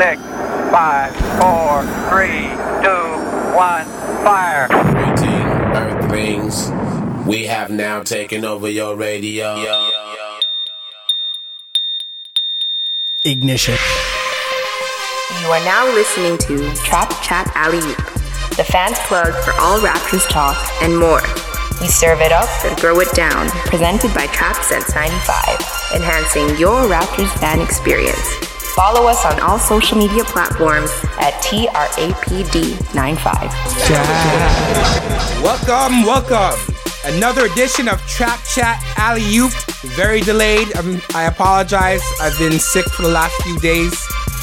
six, five, four, three, two, one, fire. Greeting, Earthlings. We have now taken over your radio. Ignition. You are now listening to Trap Chat Alley Oop, the fans plug for all Raptors talk and more. We serve it up and throw it down, presented by Trap Since 95, enhancing your Raptors fan experience. Follow us on all social media platforms at TRAPD95. Welcome, welcome. Another edition of Trap Chat Alley Oop. Very delayed. Um, I apologize. I've been sick for the last few days,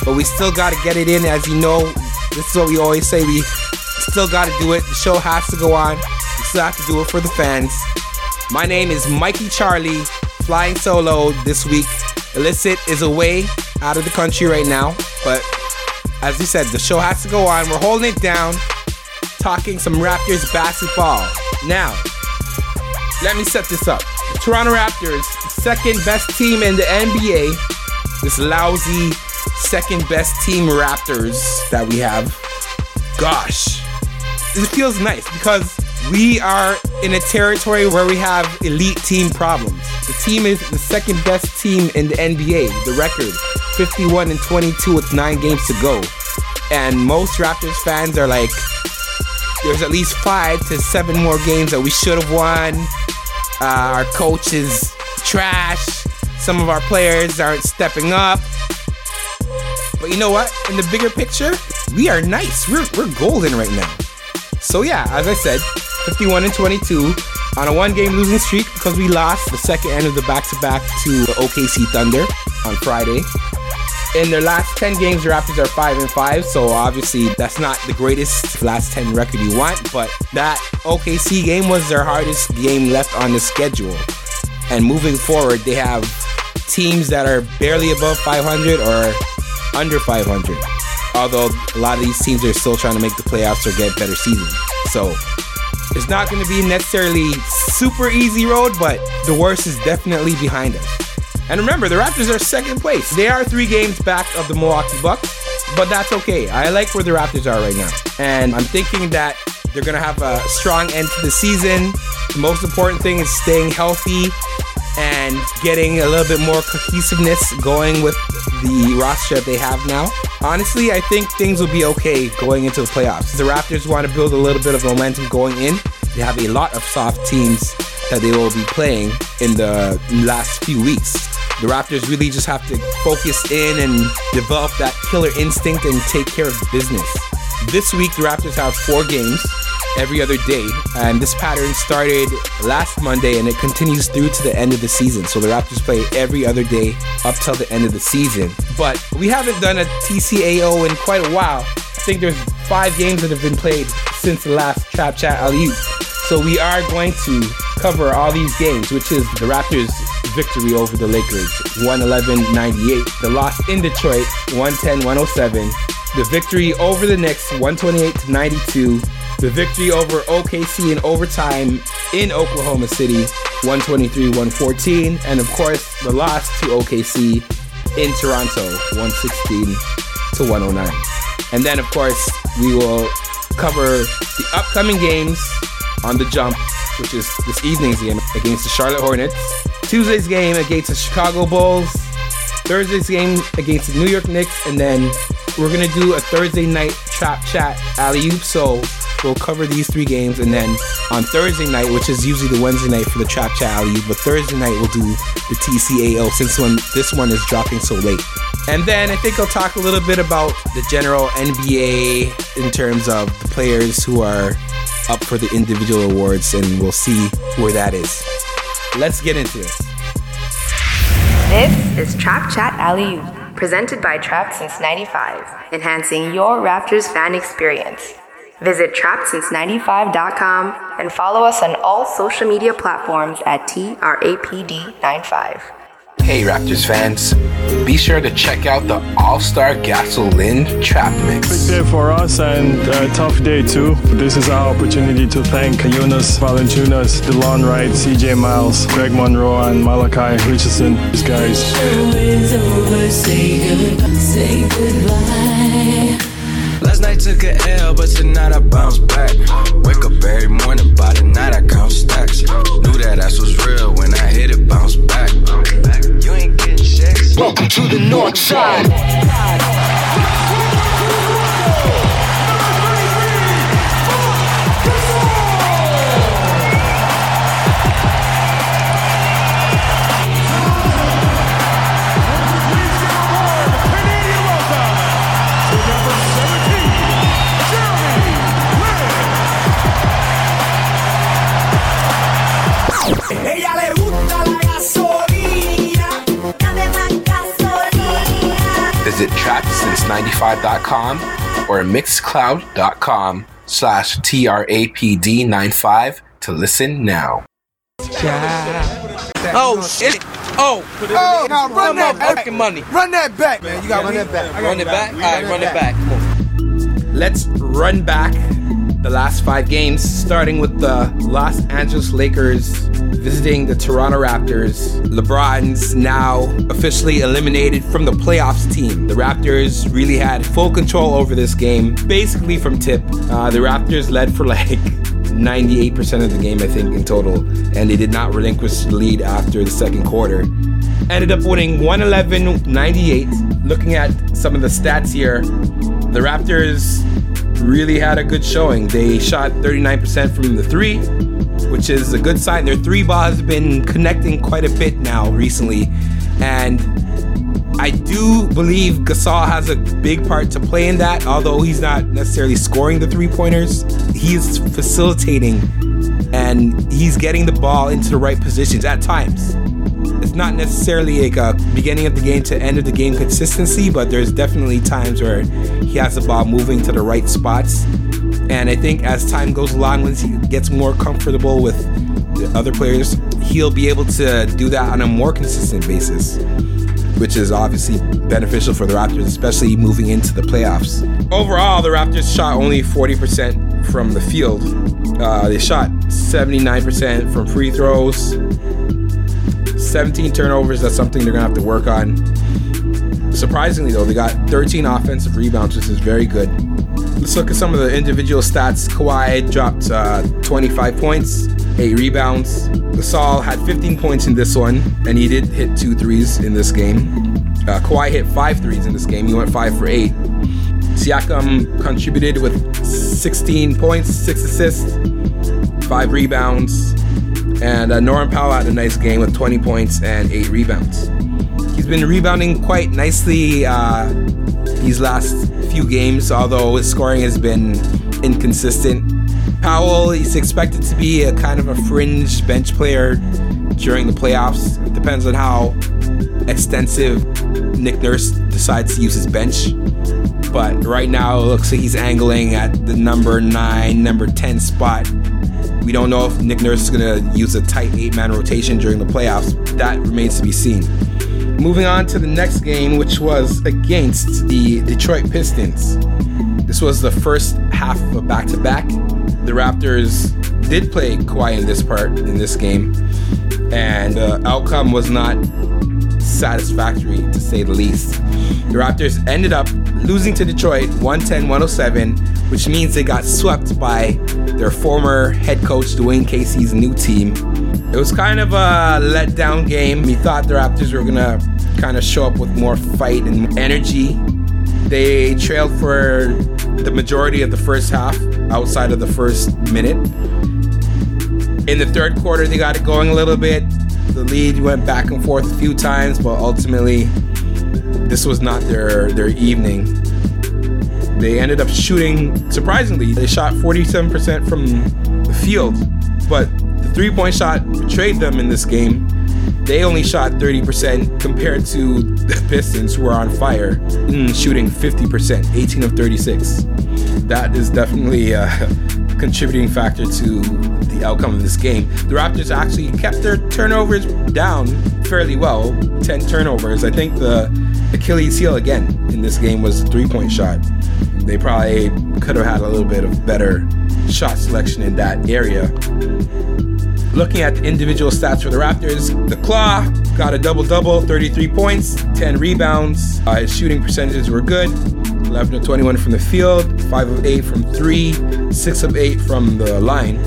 but we still got to get it in. As you know, this is what we always say. We still got to do it. The show has to go on. We still have to do it for the fans. My name is Mikey Charlie, flying solo this week. Illicit is away out of the country right now, but as you said, the show has to go on. We're holding it down, talking some Raptors basketball. Now, let me set this up. The Toronto Raptors, second best team in the NBA. This lousy second best team Raptors that we have. Gosh, it feels nice because we are in a territory where we have elite team problems. The team is the second best team in the NBA. The record 51 and 22 with nine games to go. And most Raptors fans are like, there's at least five to seven more games that we should have won. Uh, our coach is trash. Some of our players aren't stepping up. But you know what? In the bigger picture, we are nice. We're, we're golden right now. So yeah, as I said, 51 and 22 on a one-game losing streak because we lost the second end of the back-to-back to the OKC Thunder on Friday. In their last 10 games, the Raptors are 5 and 5, so obviously that's not the greatest last 10 record you want, but that OKC game was their hardest game left on the schedule. And moving forward, they have teams that are barely above 500 or under 500. Although a lot of these teams are still trying to make the playoffs or get better seasons. So it's not going to be necessarily super easy road, but the worst is definitely behind us. And remember, the Raptors are second place. They are three games back of the Milwaukee Bucks, but that's okay. I like where the Raptors are right now. And I'm thinking that they're going to have a strong end to the season. The most important thing is staying healthy and getting a little bit more cohesiveness going with the roster they have now. Honestly, I think things will be okay going into the playoffs. The Raptors want to build a little bit of momentum going in. They have a lot of soft teams that they will be playing in the last few weeks. The Raptors really just have to focus in and develop that killer instinct and take care of business. This week, the Raptors have four games every other day, and this pattern started last Monday and it continues through to the end of the season. So the Raptors play every other day up till the end of the season. But we haven't done a TCAO in quite a while. I think there's five games that have been played since the last Trap Chat Alley So we are going to cover all these games, which is the Raptors victory over the Lakers. 111 98, the loss in Detroit 110 107, the victory over the Knicks 128 92, the victory over OKC in overtime in Oklahoma City 123 114, and of course the loss to OKC in Toronto 116 to 109. And then, of course, we will cover the upcoming games on the jump, which is this evening's game against the Charlotte Hornets, Tuesday's game against the Chicago Bulls, Thursday's game against the New York Knicks, and then we're gonna do a Thursday night trap chat alley oop. So we'll cover these three games, and then on Thursday night, which is usually the Wednesday night for the trap chat alley oop, but Thursday night we'll do the TCAO since when this one is dropping so late. And then I think I'll talk a little bit about the general NBA in terms of the players who are up for the individual awards, and we'll see where that is. Let's get into it. This is Trap Chat Alley presented by Trap Since 95, enhancing your Raptors fan experience. Visit TrapSince95.com and follow us on all social media platforms at TRAPD95. Hey Raptors fans, be sure to check out the All Star Gasoline Trap Mix. Big day for us and a tough day too. This is our opportunity to thank Jonas Valanciunas, DeLon Wright, CJ Miles, Greg Monroe, and Malachi Richardson. These guys. Show is over, say goodbye, say goodbye. took a L, but tonight I bounce back. Wake up every morning, by the night I count stacks. Knew that ass was real when I hit it, bounce back. You ain't getting checks. Welcome to the north side. trappedsince95.com or mixcloud.com slash TRAPD95 to listen now. Oh shit! Oh, Oh, now run my that back. fucking money. Run that back, man. You gotta run that back. Run it back. All right, run it back. Let's run back the last five games, starting with the Los Angeles Lakers visiting the Toronto Raptors. LeBron's now officially eliminated from the playoffs team. The Raptors really had full control over this game, basically from tip. Uh, the Raptors led for like 98% of the game, I think, in total, and they did not relinquish the lead after the second quarter. Ended up winning 111 98. Looking at some of the stats here, the Raptors really had a good showing. They shot 39% from the three, which is a good sign. Their three ball has been connecting quite a bit now recently, and I do believe Gasol has a big part to play in that, although he's not necessarily scoring the three pointers. He is facilitating and he's getting the ball into the right positions at times. It's not necessarily like a beginning of the game to end of the game consistency, but there's definitely times where he has the ball moving to the right spots. And I think as time goes along, once he gets more comfortable with the other players, he'll be able to do that on a more consistent basis which is obviously beneficial for the Raptors, especially moving into the playoffs. Overall, the Raptors shot only 40% from the field. Uh, they shot 79% from free throws, 17 turnovers. That's something they're going to have to work on. Surprisingly, though, they got 13 offensive rebounds, which is very good. Let's look at some of the individual stats. Kawhi dropped uh, 25 points, 8 rebounds. Gasol had 15 points in this one, and he did hit two threes in this game. Uh, Kawhi hit five threes in this game. He went 5 for 8. Siakam contributed with 16 points, 6 assists, 5 rebounds. And uh, Norman Powell had a nice game with 20 points and 8 rebounds. He's been rebounding quite nicely uh, these last few games, although his scoring has been inconsistent. Powell is expected to be a kind of a fringe bench player during the playoffs. It depends on how extensive Nick Nurse decides to use his bench. But right now, it looks like he's angling at the number 9, number 10 spot. We don't know if Nick Nurse is going to use a tight eight man rotation during the playoffs. That remains to be seen. Moving on to the next game, which was against the Detroit Pistons. This was the first half of a back to back. The Raptors did play Kawhi in this part, in this game, and the outcome was not satisfactory to say the least. The Raptors ended up losing to Detroit 110 107, which means they got swept by their former head coach Dwane Casey's new team. It was kind of a letdown game. We thought the Raptors were gonna kind of show up with more fight and energy. They trailed for the majority of the first half, outside of the first minute. In the third quarter, they got it going a little bit. The lead went back and forth a few times, but ultimately, this was not their their evening. They ended up shooting surprisingly. They shot 47% from the field, but the three-point shot betrayed them in this game. They only shot 30% compared to the Pistons, who are on fire, mm, shooting 50%, 18 of 36. That is definitely a contributing factor to the outcome of this game. The Raptors actually kept their turnovers down fairly well 10 turnovers. I think the Achilles heel again in this game was three point shot. They probably could have had a little bit of better shot selection in that area. Looking at the individual stats for the Raptors, the Claw got a double double, 33 points, 10 rebounds. Uh, his shooting percentages were good. 11 of 21 from the field, 5 of 8 from 3, 6 of 8 from the line.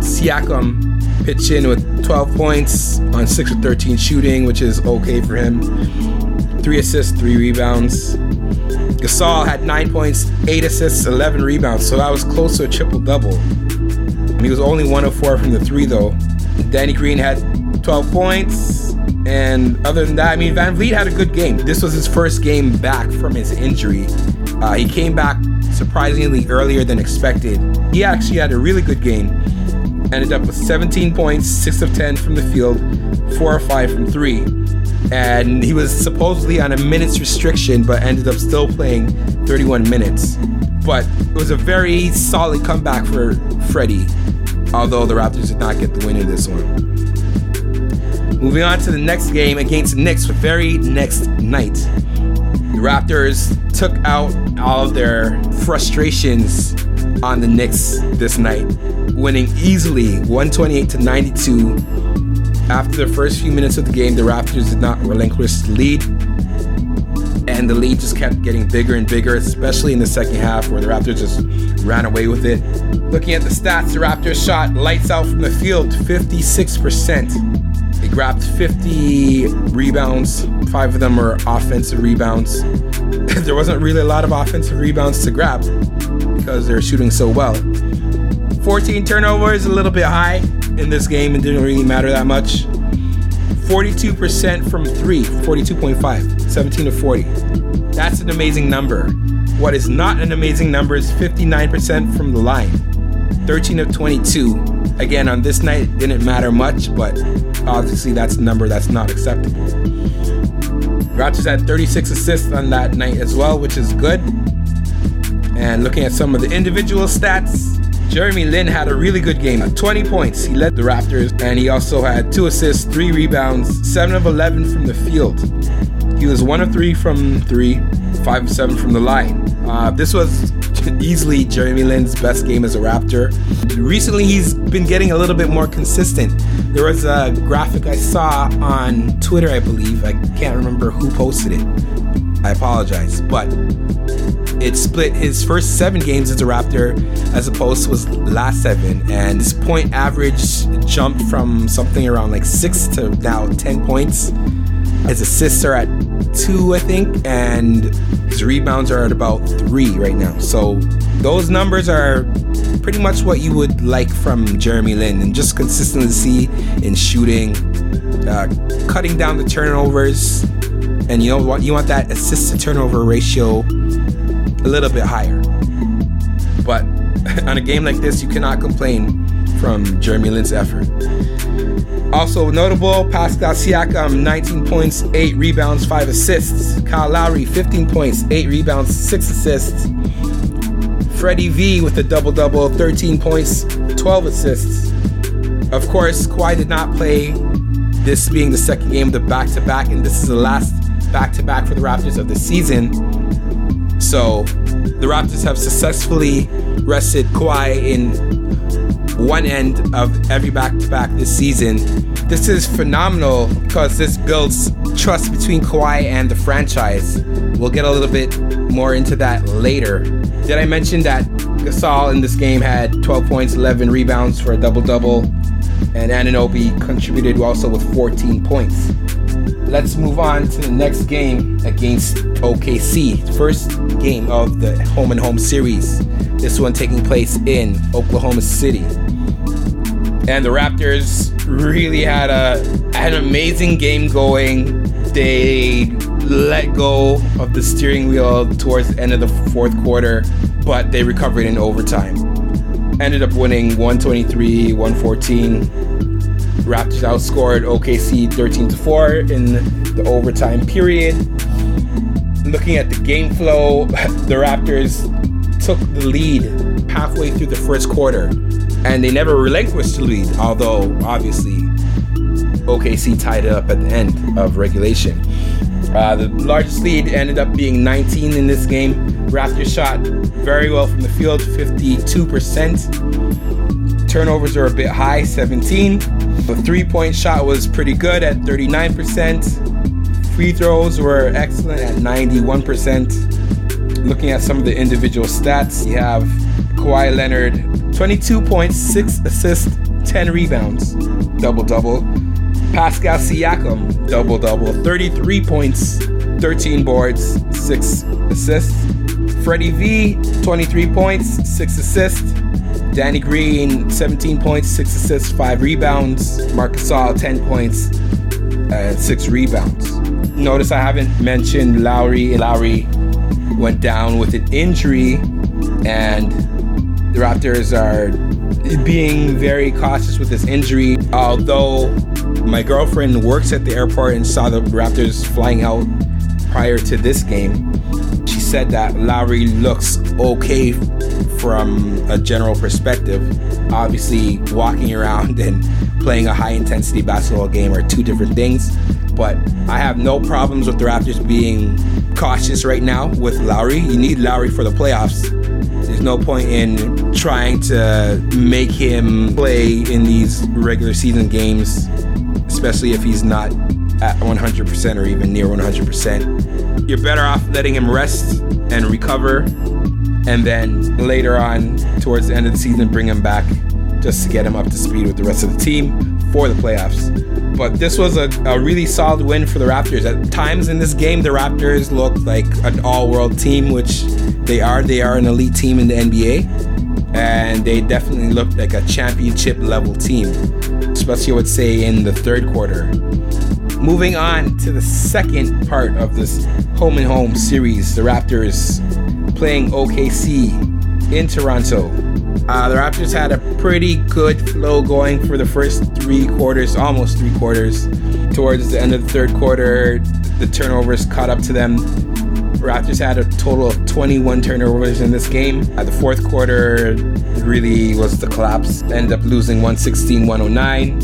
Siakam pitched in with 12 points on 6 of 13 shooting, which is okay for him. 3 assists, 3 rebounds. Gasol had 9 points, 8 assists, 11 rebounds, so that was close to a triple double. He was only 1 of 4 from the 3 though. Danny Green had 12 points. And other than that, I mean, VanVleet had a good game. This was his first game back from his injury. Uh, he came back surprisingly earlier than expected. He actually had a really good game. Ended up with 17 points, 6 of 10 from the field, 4 of 5 from 3. And he was supposedly on a minutes restriction, but ended up still playing 31 minutes. But it was a very solid comeback for Freddie, although the Raptors did not get the win in this one. Moving on to the next game against the Knicks, the very next night. The Raptors took out all of their frustrations on the Knicks this night, winning easily 128 to 92. After the first few minutes of the game, the Raptors did not relinquish the lead, and the lead just kept getting bigger and bigger, especially in the second half where the Raptors just ran away with it. Looking at the stats, the Raptors shot lights out from the field 56%. They grabbed 50 rebounds, five of them were offensive rebounds. there wasn't really a lot of offensive rebounds to grab because they're shooting so well. 14 turnovers, a little bit high in this game, and didn't really matter that much. 42% from three, 42.5, 17 to 40. That's an amazing number. What is not an amazing number is 59% from the line, 13 of 22. Again, on this night, it didn't matter much, but obviously that's a number that's not acceptable. Raptors had 36 assists on that night as well, which is good. And looking at some of the individual stats, Jeremy Lin had a really good game. 20 points. He led the Raptors, and he also had two assists, three rebounds, 7 of 11 from the field. He was 1 of 3 from 3, 5 of 7 from the line. Uh, this was easily Jeremy Lin's best game as a Raptor. Recently, he's been getting a little bit more consistent. There was a graphic I saw on Twitter, I believe. I can't remember who posted it. I apologize, but it split his first seven games as a Raptor as opposed to his last seven, and his point average jumped from something around like six to now 10 points. His assists are at two, I think, and his rebounds are at about three right now. So those numbers are pretty much what you would like from Jeremy Lin, and just consistency in shooting, uh, cutting down the turnovers, and you know what? You want that assist to turnover ratio a little bit higher. But on a game like this, you cannot complain from Jeremy Lin's effort. Also notable, Pascal Siakam, 19 points, 8 rebounds, 5 assists. Kyle Lowry, 15 points, 8 rebounds, 6 assists. Freddie V with a double double, 13 points, 12 assists. Of course, Kawhi did not play, this being the second game of the back to back, and this is the last back to back for the Raptors of the season. So the Raptors have successfully rested Kawhi in one end of every back to back this season. This is phenomenal because this builds trust between Kawhi and the franchise. We'll get a little bit more into that later. Did I mention that Gasol in this game had 12 points, 11 rebounds for a double double, and Anunoby contributed also with 14 points. Let's move on to the next game against OKC. First game of the home and home series. This one taking place in Oklahoma City. And the Raptors really had a an amazing game going. They let go of the steering wheel towards the end of the fourth quarter, but they recovered in overtime. Ended up winning 123 114. Raptors outscored OKC 13 to 4 in the overtime period. Looking at the game flow, the Raptors took the lead halfway through the first quarter and they never relinquished the lead, although obviously OKC tied it up at the end of regulation. Uh, the largest lead ended up being 19 in this game. Raptors shot very well from the field, 52%. Turnovers are a bit high, 17. The three point shot was pretty good at 39%. Free throws were excellent at 91%. Looking at some of the individual stats, you have Kawhi Leonard, 22 points, 6 assists, 10 rebounds, double double. Pascal Siakam, double double, 33 points, 13 boards, 6 assists. Freddie V, 23 points, 6 assists. Danny Green, 17 points, 6 assists, 5 rebounds. Marc Gasol, 10 points, and 6 rebounds. Notice I haven't mentioned Lowry. Lowry went down with an injury, and the Raptors are being very cautious with this injury. Although my girlfriend works at the airport and saw the Raptors flying out prior to this game, she said that Lowry looks okay from a general perspective. Obviously, walking around and playing a high intensity basketball game are two different things. But I have no problems with the Raptors being cautious right now with Lowry. You need Lowry for the playoffs. There's no point in trying to make him play in these regular season games, especially if he's not at 100% or even near 100%. You're better off letting him rest and recover, and then later on, towards the end of the season, bring him back just to get him up to speed with the rest of the team for the playoffs. But this was a, a really solid win for the Raptors. At times in this game, the Raptors looked like an all world team, which they are. They are an elite team in the NBA. And they definitely looked like a championship level team, especially I would say in the third quarter. Moving on to the second part of this home and home series, the Raptors playing OKC in Toronto. Uh, the Raptors had a pretty good flow going for the first three quarters, almost three quarters. Towards the end of the third quarter, the turnovers caught up to them. Raptors had a total of 21 turnovers in this game. At the fourth quarter, really was the collapse. End up losing 116 109.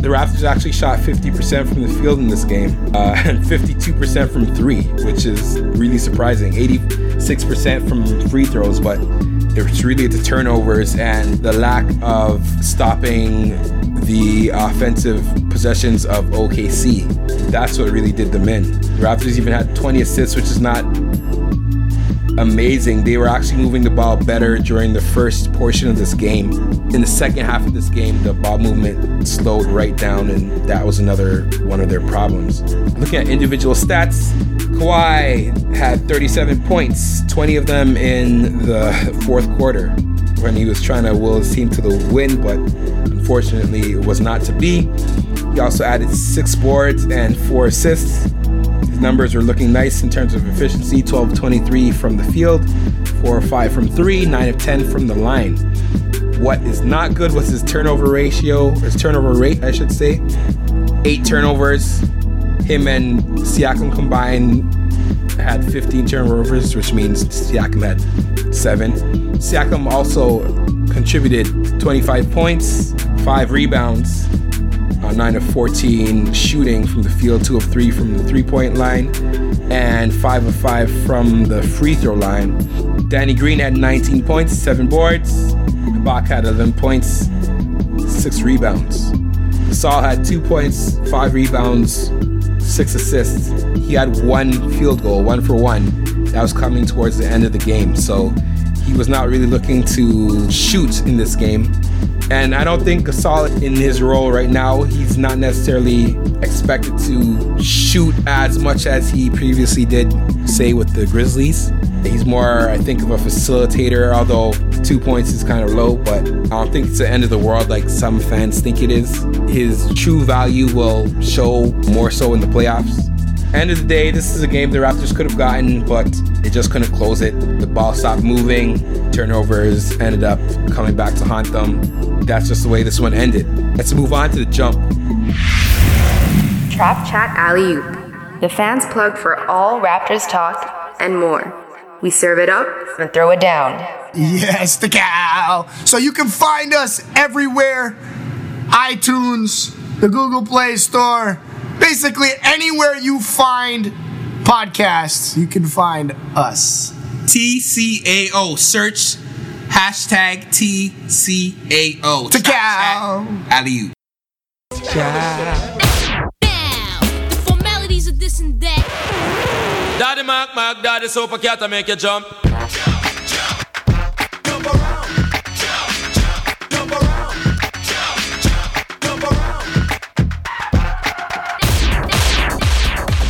The Raptors actually shot 50% from the field in this game uh, and 52% from three, which is really surprising. 86% from free throws, but it's really the turnovers and the lack of stopping the offensive possessions of OKC. That's what really did them in. The Raptors even had 20 assists, which is not amazing. They were actually moving the ball better during the first portion of this game. In the second half of this game, the ball movement slowed right down, and that was another one of their problems. Looking at individual stats, Kawhi had 37 points, 20 of them in the fourth quarter when he was trying to will his team to the win, but unfortunately it was not to be. He also added six boards and four assists. Numbers are looking nice in terms of efficiency 12 23 from the field, 4 5 from 3, 9 of 10 from the line. What is not good was his turnover ratio, his turnover rate, I should say. Eight turnovers. Him and Siakam combined had 15 turnovers, which means Siakam had seven. Siakam also contributed 25 points, five rebounds, 9 of 14 shooting from the field, 2 of 3 from the three point line, and 5 of 5 from the free throw line. Danny Green had 19 points, 7 boards. Bach had 11 points, 6 rebounds. Saul had 2 points, 5 rebounds, 6 assists. He had one field goal, one for one. That was coming towards the end of the game. So he was not really looking to shoot in this game. And I don't think Gasol in his role right now, he's not necessarily expected to shoot as much as he previously did, say, with the Grizzlies. He's more, I think, of a facilitator, although two points is kind of low, but I don't think it's the end of the world like some fans think it is. His true value will show more so in the playoffs. End of the day, this is a game the Raptors could have gotten, but they just couldn't close it. The ball stopped moving, turnovers ended up coming back to haunt them. That's just the way this one ended. Let's move on to the jump. Trap Chat Alley Oop, the fans plug for all Raptors talk and more. We serve it up and throw it down. Yes, the cow. So you can find us everywhere iTunes, the Google Play Store, basically anywhere you find podcasts, you can find us. TCAO. Search hashtag TCAO. To cow. Alley Now, the formalities of this and that. Daddy Mark Mark, Daddy Super Cat to make you jump.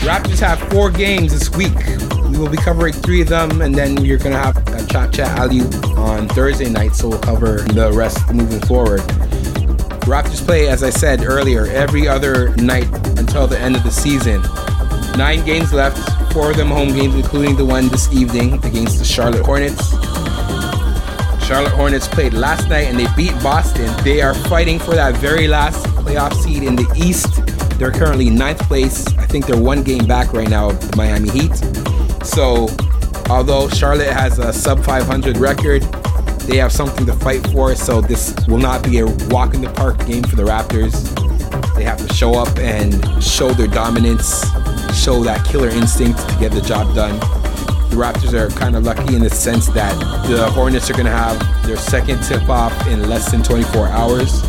Raptors have four games this week. We will be covering three of them, and then you're gonna have a chat chat alley on Thursday night, so we'll cover the rest moving forward. Raptors play, as I said earlier, every other night until the end of the season. Nine games left, four of them home games, including the one this evening against the Charlotte Hornets. Charlotte Hornets played last night and they beat Boston. They are fighting for that very last playoff seed in the East. They're currently ninth place. I think they're one game back right now of Miami Heat. So, although Charlotte has a sub 500 record, they have something to fight for. So, this will not be a walk in the park game for the Raptors. They have to show up and show their dominance, show that killer instinct to get the job done. The Raptors are kind of lucky in the sense that the Hornets are going to have their second tip off in less than 24 hours.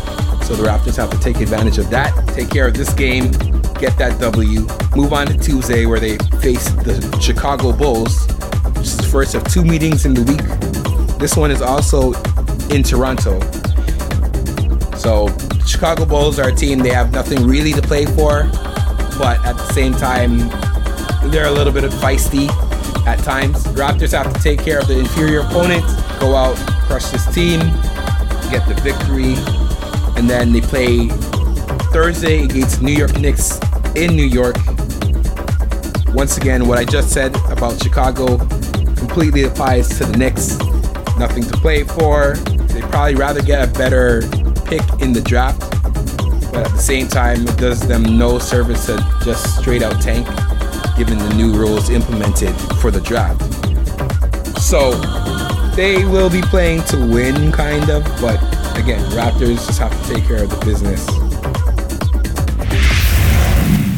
So the Raptors have to take advantage of that, take care of this game, get that W, move on to Tuesday where they face the Chicago Bulls, which is the first of two meetings in the week. This one is also in Toronto. So Chicago Bulls are a team they have nothing really to play for, but at the same time, they're a little bit feisty at times. The Raptors have to take care of the inferior opponent, go out, crush this team, get the victory, and then they play Thursday against New York Knicks in New York. Once again, what I just said about Chicago completely applies to the Knicks. Nothing to play for. They'd probably rather get a better pick in the draft, but at the same time, it does them no service to just straight out tank, given the new rules implemented for the draft. So they will be playing to win, kind of, but again, Raptors just have to take care of the business.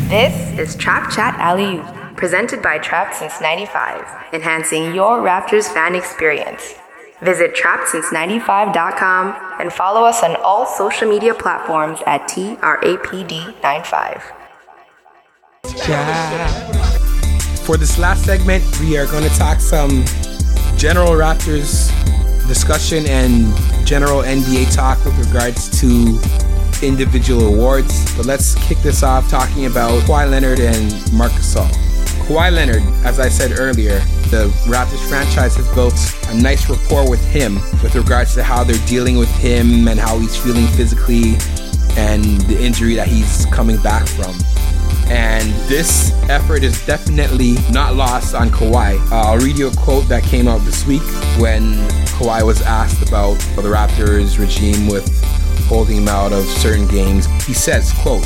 This is Trap Chat Alley presented by Trap Since 95, enhancing your Raptors fan experience. Visit trapsince95.com and follow us on all social media platforms at TRAPD95. For this last segment, we are going to talk some general Raptors discussion and general NBA talk with regards to individual awards. But let's kick this off talking about Kawhi Leonard and Marc Gasol. Kawhi Leonard, as I said earlier, the Raptors franchise has built a nice rapport with him with regards to how they're dealing with him and how he's feeling physically and the injury that he's coming back from. And this effort is definitely not lost on Kawhi. Uh, I'll read you a quote that came out this week when Kawhi was asked about the Raptors regime with holding him out of certain games. He says, quote,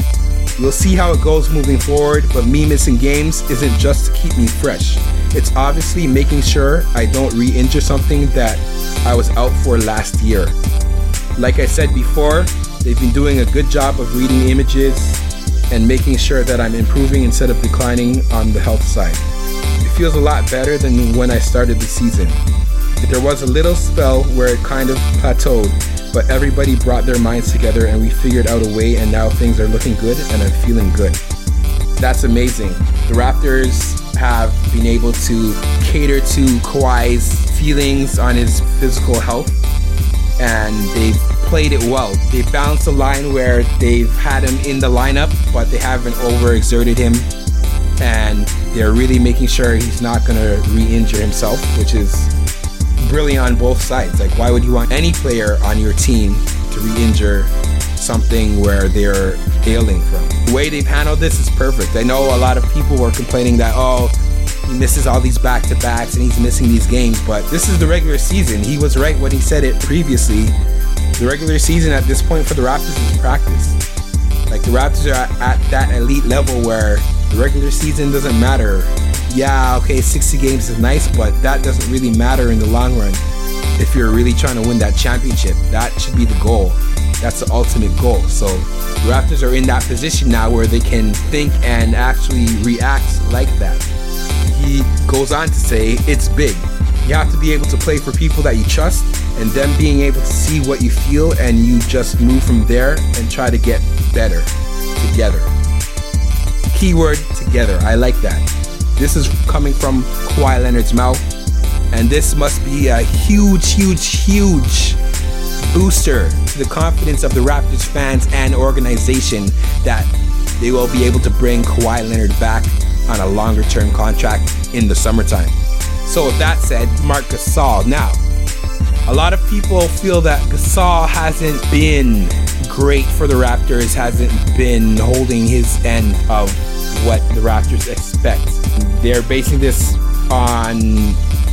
We'll see how it goes moving forward, but me missing games isn't just to keep me fresh. It's obviously making sure I don't re injure something that I was out for last year. Like I said before, they've been doing a good job of reading images and making sure that I'm improving instead of declining on the health side. It feels a lot better than when I started the season. There was a little spell where it kind of plateaued, but everybody brought their minds together and we figured out a way, and now things are looking good and I'm feeling good. That's amazing. The Raptors have been able to cater to Kawhi's feelings on his physical health, and they've played it well. They've balanced the line where they've had him in the lineup, but they haven't overexerted him, and they're really making sure he's not going to re injure himself, which is brilliant on both sides. Like, why would you want any player on your team to re injure something where they're ailing from? The way they've handled this is perfect. I know a lot of people were complaining that, oh, he misses all these back to backs and he's missing these games, but this is the regular season. He was right when he said it previously. The regular season at this point for the Raptors is practice. Like, the Raptors are at that elite level where the regular season doesn't matter yeah, okay, 60 games is nice, but that doesn't really matter in the long run. If you're really trying to win that championship, that should be the goal. That's the ultimate goal. So the Raptors are in that position now where they can think and actually react like that. He goes on to say, it's big. You have to be able to play for people that you trust and them being able to see what you feel and you just move from there and try to get better together. Keyword together. I like that This is coming from Kawhi Leonard's mouth. And this must be a huge, huge, huge booster to the confidence of the Raptors fans and organization that they will be able to bring Kawhi Leonard back on a longer term contract in the summertime. So, with that said, Marc Gasol. Now, a lot of people feel that Gasol hasn't been great for the Raptors, hasn't been holding his end of what the Raptors expect. They're basing this on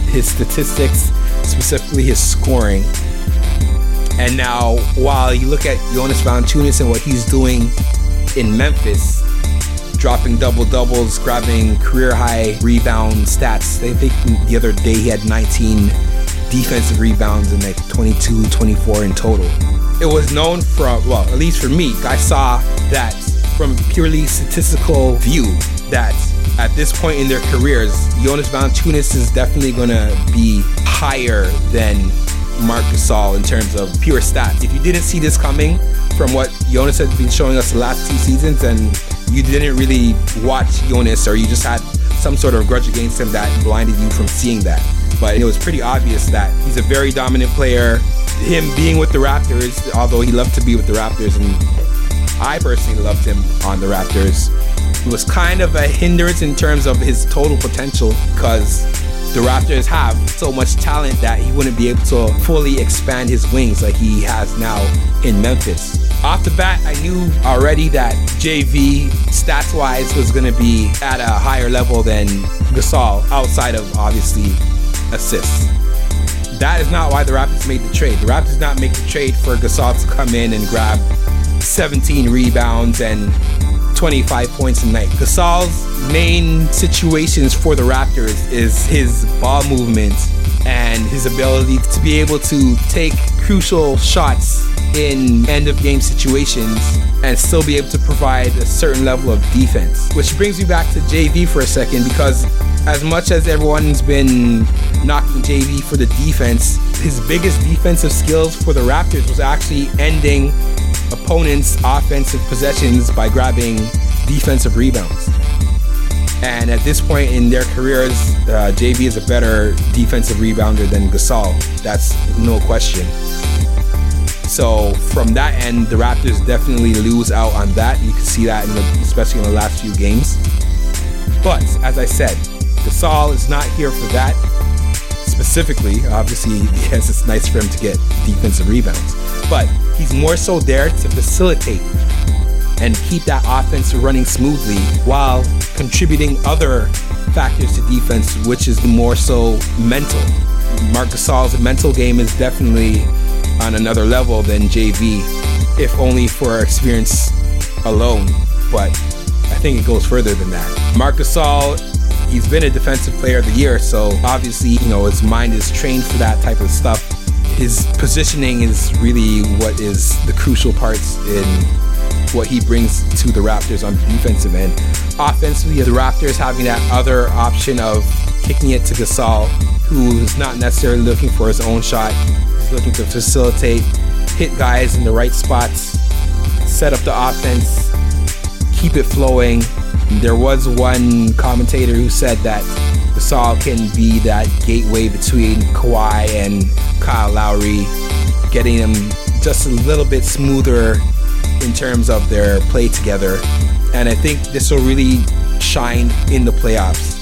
his statistics, specifically his scoring. And now, while you look at Jonas Valanciunas and what he's doing in Memphis, dropping double doubles, grabbing career high rebound stats. I think the other day he had 19 defensive rebounds and like 22, 24 in total. It was known from, well, at least for me, I saw that from purely statistical view that at this point in their careers, Jonas Valanciunas is definitely going to be higher than Marc Gasol in terms of pure stats. If you didn't see this coming from what Jonas has been showing us the last two seasons and you didn't really watch Jonas or you just had some sort of grudge against him that blinded you from seeing that. But it was pretty obvious that he's a very dominant player. Him being with the Raptors, although he loved to be with the Raptors, and I personally loved him on the Raptors, it was kind of a hindrance in terms of his total potential because the Raptors have so much talent that he wouldn't be able to fully expand his wings like he has now in Memphis. Off the bat, I knew already that JV stats wise was going to be at a higher level than Gasol outside of obviously assists. That is not why the Raptors made the trade. The Raptors did not make the trade for Gasol to come in and grab 17 rebounds and 25 points a night. Gasol's main situations for the Raptors is his ball movement and his ability to be able to take crucial shots in end of game situations and still be able to provide a certain level of defense. Which brings me back to JV for a second because as much as everyone's been knocking JV for the defense, his biggest defensive skills for the Raptors was actually ending opponents' offensive possessions by grabbing defensive rebounds. And at this point in their careers, uh, JV is a better defensive rebounder than Gasol. That's no question. So from that end, the Raptors definitely lose out on that. You can see that, in the, especially in the last few games. But as I said, Gasol is not here for that specifically. Obviously, yes, it's nice for him to get defensive rebounds, but he's more so there to facilitate and keep that offense running smoothly while contributing other factors to defense, which is more so mental. Marc Gasol's mental game is definitely on another level than JV, if only for experience alone. But I think it goes further than that. Marc Gasol, he's been a defensive player of the year, so obviously, you know, his mind is trained for that type of stuff. His positioning is really what is the crucial parts in what he brings to the Raptors on the defensive end. Offensively, the Raptors having that other option of kicking it to Gasol, who's not necessarily looking for his own shot. He's looking to facilitate, hit guys in the right spots, set up the offense, keep it flowing. There was one commentator who said that Gasol can be that gateway between Kawhi and Kyle Lowry, getting them just a little bit smoother in terms of their play together. And I think this will really shine in the playoffs.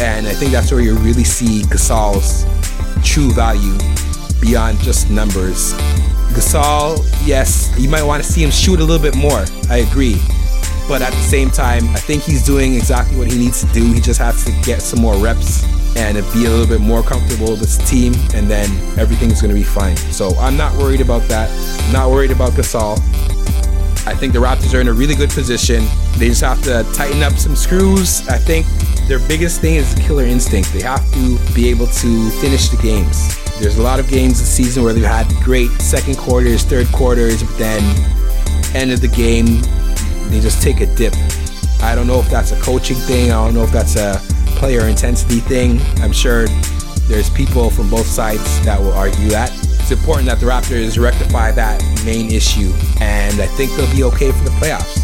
And I think that's where you really see Gasol's true value beyond just numbers. Gasol, yes, you might want to see him shoot a little bit more. I agree. But at the same time, I think he's doing exactly what he needs to do. He just has to get some more reps and be a little bit more comfortable with his team, and then everything's going to be fine. So I'm not worried about that. I'm not worried about Gasol. I think the Raptors are in a really good position. They just have to tighten up some screws. I think their biggest thing is killer instinct. They have to be able to finish the games. There's a lot of games this season where they've had great second quarters, third quarters, but then end of the game, they just take a dip. I don't know if that's a coaching thing. I don't know if that's a player intensity thing. I'm sure there's people from both sides that will argue that. It's important that the Raptors rectify that main issue, and I think they'll be okay for the playoffs.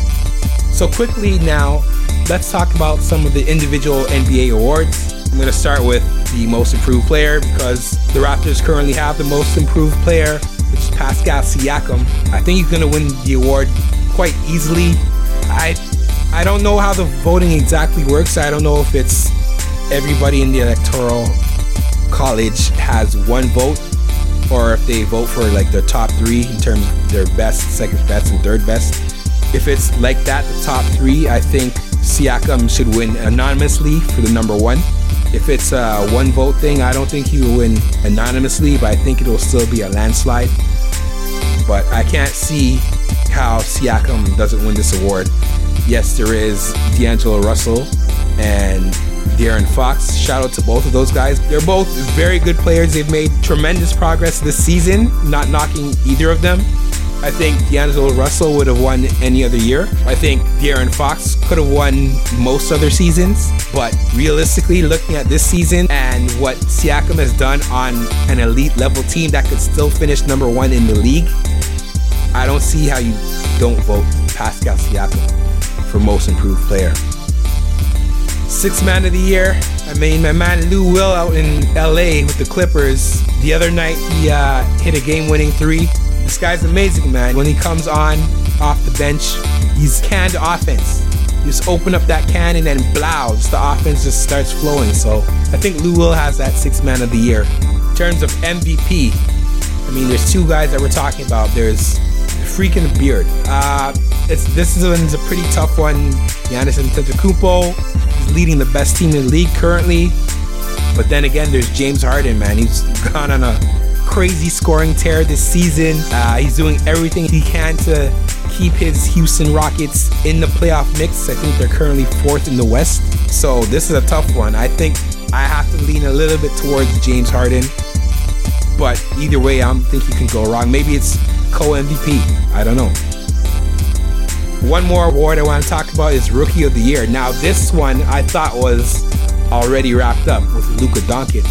So, quickly now, let's talk about some of the individual NBA awards. I'm going to start with the most improved player because the Raptors currently have the most improved player, which is Pascal Siakam. I think he's going to win the award quite easily. I I don't know how the voting exactly works. I don't know if it's everybody in the electoral college has one vote or if they vote for like their top three in terms of their best, second best, and third best. If it's like that, the top three, I think Siakam should win anonymously for the number one. If it's a one vote thing, I don't think he will win anonymously, but I think it will still be a landslide. But I can't see how Siakam doesn't win this award. Yes, there is D'Angelo Russell and De'Aaron Fox. Shout out to both of those guys. They're both very good players. They've made tremendous progress this season, not knocking either of them. I think D'Angelo Russell would have won any other year. I think De'Aaron Fox could have won most other seasons. But realistically, looking at this season and what Siakam has done on an elite level team that could still finish number one in the league, I don't see how you don't vote Pascal Siakam for most improved player. Sixth man of the year. I mean, my man Lou Will out in LA with the Clippers. The other night, he uh, hit a game winning three. This guy's amazing, man. When he comes on off the bench, he's canned offense. You just open up that can and then blow, the offense just starts flowing. So I think Lou Will has that sixth man of the year. In terms of MVP, I mean, there's two guys that we're talking about. There's freaking beard. Uh, it's this one's a pretty tough one. Giannis Antetokounmpo is leading the best team in the league currently, but then again, there's James Harden. Man, he's gone on a crazy scoring tear this season. Uh, he's doing everything he can to keep his Houston Rockets in the playoff mix. I think they're currently fourth in the West. So this is a tough one. I think I have to lean a little bit towards James Harden. But either way, I don't think you can go wrong. Maybe it's co MVP. I don't know. One more award I want to talk about is Rookie of the Year. Now, this one I thought was already wrapped up with Luka Doncic.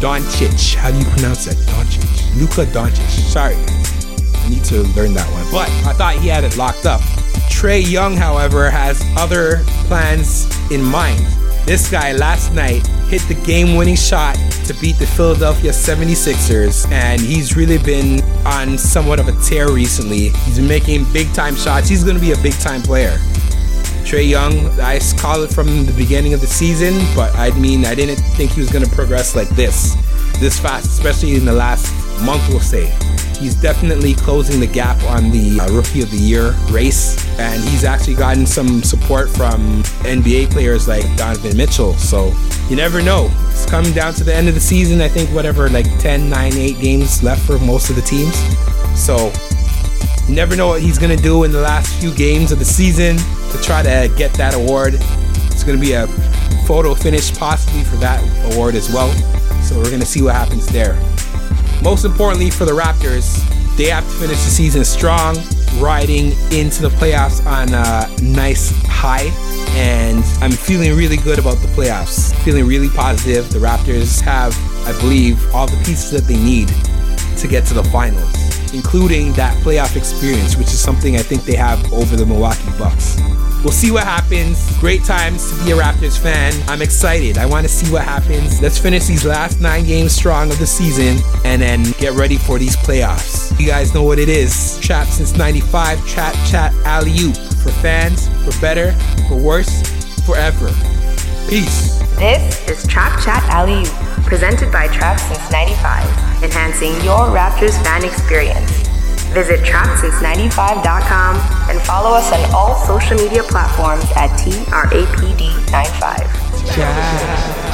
Doncic. How do you pronounce that? Doncic. Luka Doncic. Sorry, I need to learn that one. But I thought he had it locked up. Trae Young, however, has other plans in mind. This guy last night hit the game winning shot to beat the Philadelphia 76ers, and he's really been on somewhat of a tear recently. He's been making big time shots. He's going to be a big time player. Trae Young, I called it from the beginning of the season, but I mean, I didn't think he was going to progress like this, this fast, especially in the last month, we'll say. He's definitely closing the gap on the uh, Rookie of the Year race, and he's actually gotten some support from NBA players like Donovan Mitchell. So you never know. It's coming down to the end of the season. I think whatever, like 10, 9, 8 games left for most of the teams. So you never know what he's going to do in the last few games of the season to try to get that award. It's going to be a photo finish possibly for that award as well. So we're going to see what happens there. Most importantly for the Raptors, they have to finish the season strong, riding into the playoffs on a nice high. And I'm feeling really good about the playoffs. Feeling really positive. The Raptors have, I believe, all the pieces that they need to get to the finals, including that playoff experience, which is something I think they have over the Milwaukee Bucks. We'll see what happens. Great times to be a Raptors fan. I'm excited. I want to see what happens. Let's finish these last nine games strong of the season and then get ready for these playoffs. You guys know what it is. Trap since 95, Trap Chat Alley Oop. For fans, for better, for worse, forever. Peace. This is Trap Chat Alley Oop, presented by Trap Since 95, enhancing your Raptors fan experience. Visit TrapSince95.com and follow us on all social media platforms at TRAPD95. Ciao.